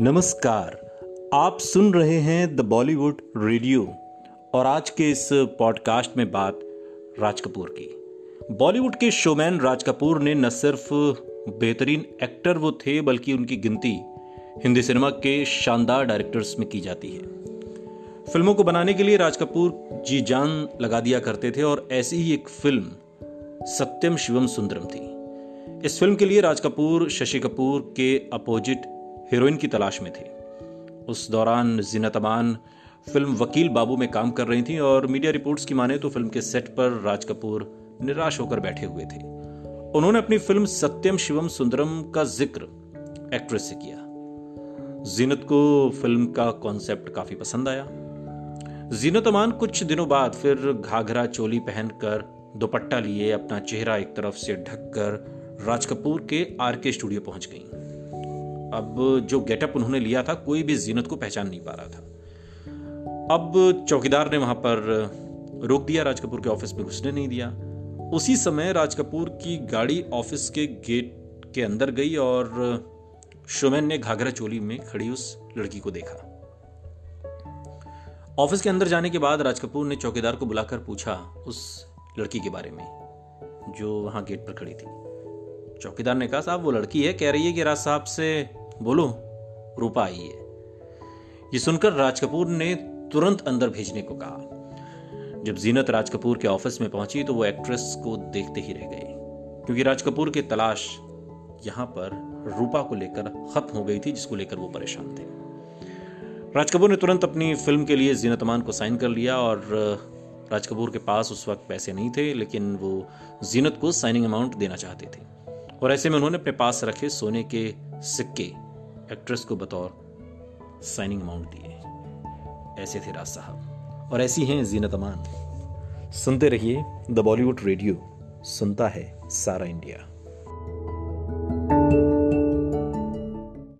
नमस्कार। आप सुन रहे हैं द बॉलीवुड रेडियो और आज के इस पॉडकास्ट में बात राज कपूर की। बॉलीवुड के शोमैन राज कपूर ने न सिर्फ़ बेहतरीन एक्टर वो थे, बल्कि उनकी गिनती हिंदी सिनेमा के शानदार डायरेक्टर्स में की जाती है। फ़िल्मों को बनाने के लिए राज कपूर जी जान लगा दिया करते थे और ऐसी ही एक फ़िल्म, सत्यम शिवम सुंदरम थी। इस फ़िल्म के लिए राज कपूर, शशि कपूर के अपोजिट हीरोइन की तलाश में थी। उस दौरान जीनत अमान फ़िल्म वकील बाबू में काम कर रही थी और मीडिया रिपोर्ट्स की माने तो फ़िल्म के सेट पर राज कपूर निराश होकर बैठे हुए थे। उन्होंने अपनी फ़िल्म सत्यम शिवम सुंदरम का ज़िक्र एक्ट्रेस से किया। जीनत को फ़िल्म का कॉन्सेप्ट काफ़ी पसंद आया। जीनत अमान कुछ दिनों बाद फिर घाघरा चोली पहनकर दुपट्टा लिए अपना चेहरा एक तरफ़ से ढककर राज कपूर के आर के स्टूडियो पहुँच गई। अब जो गेटअप उन्होंने लिया था, कोई भी जीनत को पहचान नहीं पा रहा था। अब चौकीदार ने वहाँ पर रोक दिया, राज कपूर के ऑफ़िस में घुसने नहीं दिया। उसी समय राज कपूर की गाड़ी ऑफ़िस के गेट के अंदर गई और शोमैन ने घाघरा चोली में खड़ी उस लड़की को देखा। ऑफ़िस के अंदर जाने के बाद राज कपूर ने चौकीदार को बुलाकर पूछा उस लड़की के बारे में, जो वहाँ गेट पर खड़ी थी। चौकीदार ने कहा, साहब, वो लड़की है, कह रही है कि राज साहब से बोलो, रूपा आई है। ये सुनकर राज कपूर ने तुरंत अंदर भेजने को कहा। जब जीनत राज कपूर के ऑफ़िस में पहुँची तो वो एक्ट्रेस को देखते ही रह गए, क्योंकि राज कपूर की तलाश यहाँ पर रूपा को लेकर खत्म हो गई थी, जिसको लेकर वो परेशान थे। राज कपूर ने तुरंत अपनी फ़िल्म के लिए जीनत अमान को साइन कर लिया और राज कपूर के पास उस वक्त पैसे नहीं थे, लेकिन वो जीनत को साइनिंग अमाउंट देना चाहते थे। और ऐसे में उन्होंने अपने पास रखे सोने के सिक्के। एक्ट्रेस को बतौर साइनिंग अमाउंट दिए। ऐसे थे राज साहब। और ऐसी हैं जीनत अमान। सुनते रहिए द बॉलीवुड रेडियो। सुनता है सारा इंडिया।